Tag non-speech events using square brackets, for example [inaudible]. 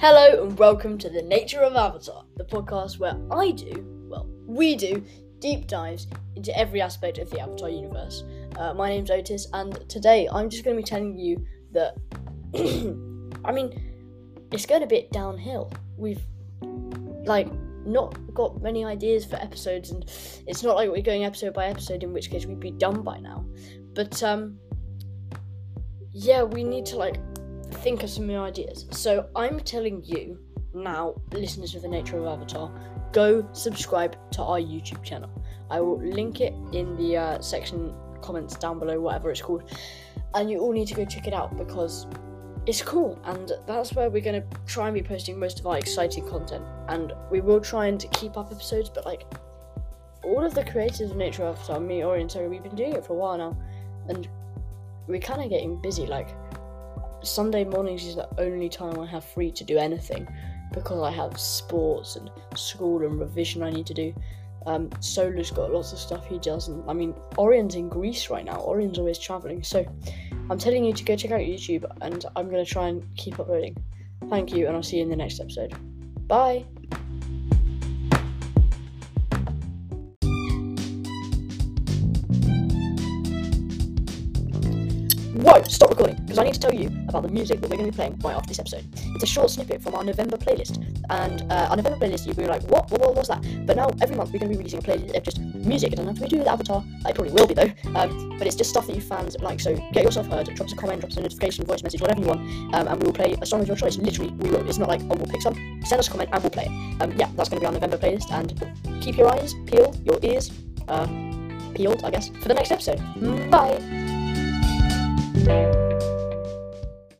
Hello and welcome to the Nature of Avatar, the podcast where I do, well, we do, deep dives into every aspect of the Avatar universe. Uh, my name's Otis, and today I'm just going to be telling you that, [clears throat] I mean, it's going a bit downhill. We've, like, not got many ideas for episodes, and it's not like we're going episode by episode, in which case we'd be done by now. But, um, yeah, we need to, like, think of some new ideas. So I'm telling you now, listeners of the nature of Avatar, go subscribe to our YouTube channel. I will link it in the uh, section comments down below, whatever it's called, and you all need to go check it out because it's cool, and that's where we're gonna try and be posting most of our exciting content. And we will try and keep up episodes, but like all of the creators of Nature of Avatar, me, Ori, and Terry, we've been doing it for a while now, and we're kind of getting busy. Like Sunday mornings is the only time I have free to do anything because I have sports and school and revision I need to do. Um, Solar's got lots of stuff he does, and I mean, Orion's in Greece right now. Orion's always traveling, so I'm telling you to go check out YouTube, and I'm gonna try and keep uploading. Thank you, and I'll see you in the next episode. Bye. Whoa, stop recording, because I need to tell you about the music that we're going to be playing right after this episode. It's a short snippet from our November playlist, and uh, our November playlist, you'll be like, what? What, what was that? But now, every month, we're going to be releasing a playlist of just music. It doesn't have to be do with Avatar, it probably will be though, um, but it's just stuff that you fans like, so get yourself heard, drop us a comment, drop us a notification, voice message, whatever you want, um, and we will play a song of your choice. Literally, we will. It's not like, oh, we'll pick some, send us a comment, and we'll play it. Um, yeah, that's going to be our November playlist, and keep your eyes peeled, your ears, uh, peeled, I guess, for the next episode. Bye! Thank you.